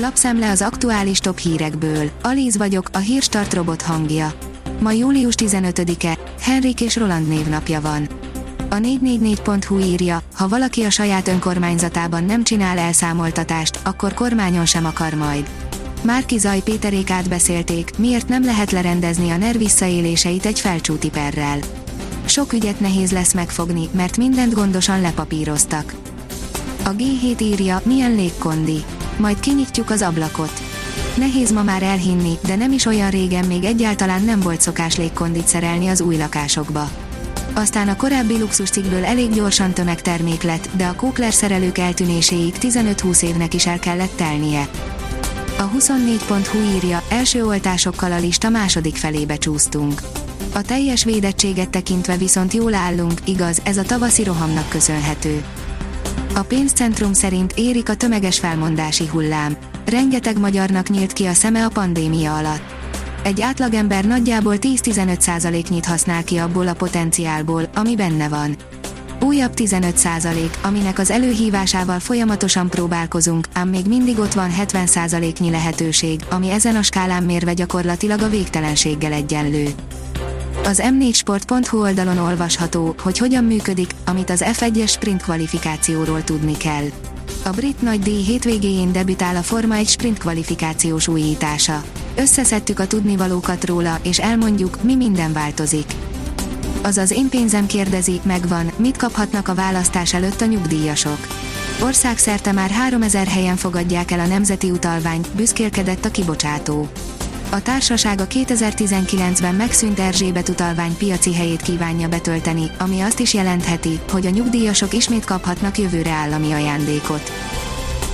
Lapszemle az aktuális top hírekből. Alíz vagyok, a hírstart robot hangja. Ma július 15-e, Henrik és Roland névnapja van. A 444.hu írja, ha valaki a saját önkormányzatában nem csinál elszámoltatást, akkor kormányon sem akar majd. Márki Zaj Péterék átbeszélték, miért nem lehet lerendezni a NER visszaéléseit egy felcsúti perrel. Sok ügyet nehéz lesz megfogni, mert mindent gondosan lepapíroztak. A G7 írja, milyen légkondi. Majd kinyitjuk az ablakot. Nehéz ma már elhinni, de nem is olyan régen még egyáltalán nem volt szokás légkondit szerelni az új lakásokba. Aztán a korábbi luxuscikkből elég gyorsan tömegtermék lett, de a kókler szerelők eltűnéséig 15-20 évnek is el kellett telnie. A 24.hu írja, első oltásokkal a lista második felébe csúsztunk. A teljes védettséget tekintve viszont jól állunk, igaz, ez a tavaszi rohamnak köszönhető. A pénzcentrum szerint érik a tömeges felmondási hullám. Rengeteg magyarnak nyílt ki a szeme a pandémia alatt. Egy átlagember nagyjából 10-15%-nyit használ ki abból a potenciálból, ami benne van. Újabb 15%, aminek az előhívásával folyamatosan próbálkozunk, ám még mindig ott van 70%-nyi lehetőség, ami ezen a skálán mérve gyakorlatilag a végtelenséggel egyenlő. Az m4sport.hu oldalon olvasható, hogy hogyan működik, amit az F1-es sprint kvalifikációról tudni kell. A brit nagy díj hétvégéjén debütál a Forma 1 sprint kvalifikációs újítása. Összeszedtük a tudnivalókat róla, és elmondjuk, mi minden változik. Azaz én pénzem kérdezi, megvan, mit kaphatnak a választás előtt a nyugdíjasok. Országszerte már 3000 helyen fogadják el a nemzeti utalványt, büszkélkedett a kibocsátó. A társaság a 2019-ben megszűnt Erzsébet utalvány piaci helyét kívánja betölteni, ami azt is jelentheti, hogy a nyugdíjasok ismét kaphatnak jövőre állami ajándékot.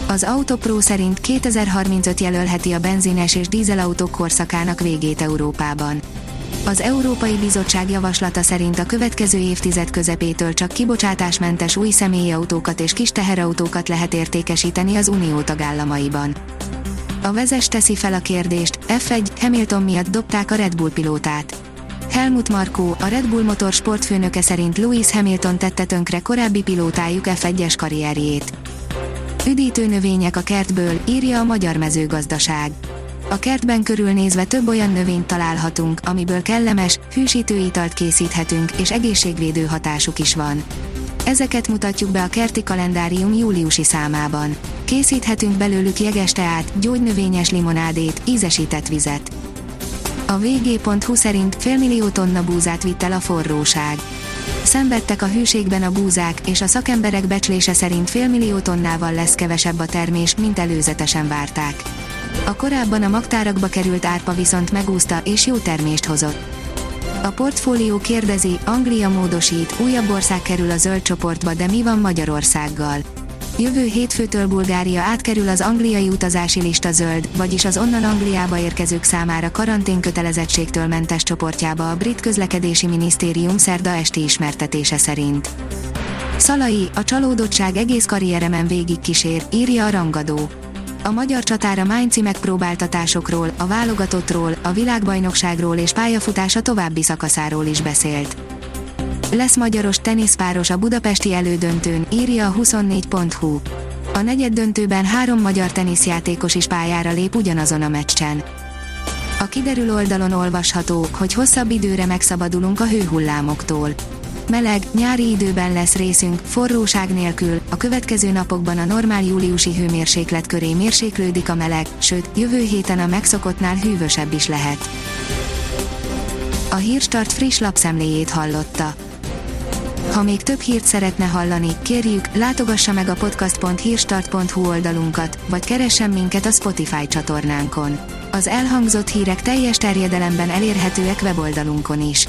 Az Autopro szerint 2035 jelölheti a benzines és dízelautók korszakának végét Európában. Az Európai Bizottság javaslata szerint a következő évtized közepétől csak kibocsátásmentes új személyautókat és kis teherautókat lehet értékesíteni az Unió tagállamaiban. A vezes teszi fel a kérdést, F1, Hamilton miatt dobták a Red Bull pilótát. Helmut Markó, a Red Bull motor sportfőnöke szerint Lewis Hamilton tette tönkre korábbi pilótájuk F1-es karrierjét. Üdítő növények a kertből, írja a Magyar Mezőgazdaság. A kertben körülnézve több olyan növényt találhatunk, amiből kellemes, hűsítő italt készíthetünk, és egészségvédő hatásuk is van. Ezeket mutatjuk be a kerti kalendárium júliusi számában. Készíthetünk belőlük jeges teát, gyógynövényes limonádét, ízesített vizet. A vg.hu szerint félmillió tonna búzát vitt el a forróság. Szenvedtek a hűségben a búzák, és a szakemberek becslése szerint félmillió tonnával lesz kevesebb a termés, mint előzetesen várták. A korábban a magtárakba került árpa viszont megúszta és jó termést hozott. A portfólió kérdezi, Anglia módosít, újabb ország kerül a zöld csoportba, de mi van Magyarországgal? Jövő hétfőtől Bulgária átkerül az angliai utazási lista zöld, vagyis az onnan Angliába érkezők számára karantén kötelezettségtől mentes csoportjába a brit közlekedési minisztérium szerda esti ismertetése szerint. Szalai, a csalódottság egész karrieremen végig kísér, írja a rangadó. A magyar csatára Mainci megpróbáltatásokról, a válogatottról, a világbajnokságról és pályafutása további szakaszáról is beszélt. Lesz magyaros teniszpáros a budapesti elődöntőn, írja a 24.hu. A negyed döntőben három magyar teniszjátékos is pályára lép ugyanazon a meccsen. A kiderül oldalon olvasható, hogy hosszabb időre megszabadulunk a hőhullámoktól. Meleg, nyári időben lesz részünk, forróság nélkül, a következő napokban a normál júliusi hőmérséklet köré mérséklődik a meleg, sőt, jövő héten a megszokottnál hűvösebb is lehet. A Hírstart friss lapszemléjét hallotta. Ha még több hírt szeretne hallani, kérjük, látogassa meg a podcast.hírstart.hu oldalunkat, vagy keressen minket a Spotify csatornánkon. Az elhangzott hírek teljes terjedelemben elérhetőek weboldalunkon is.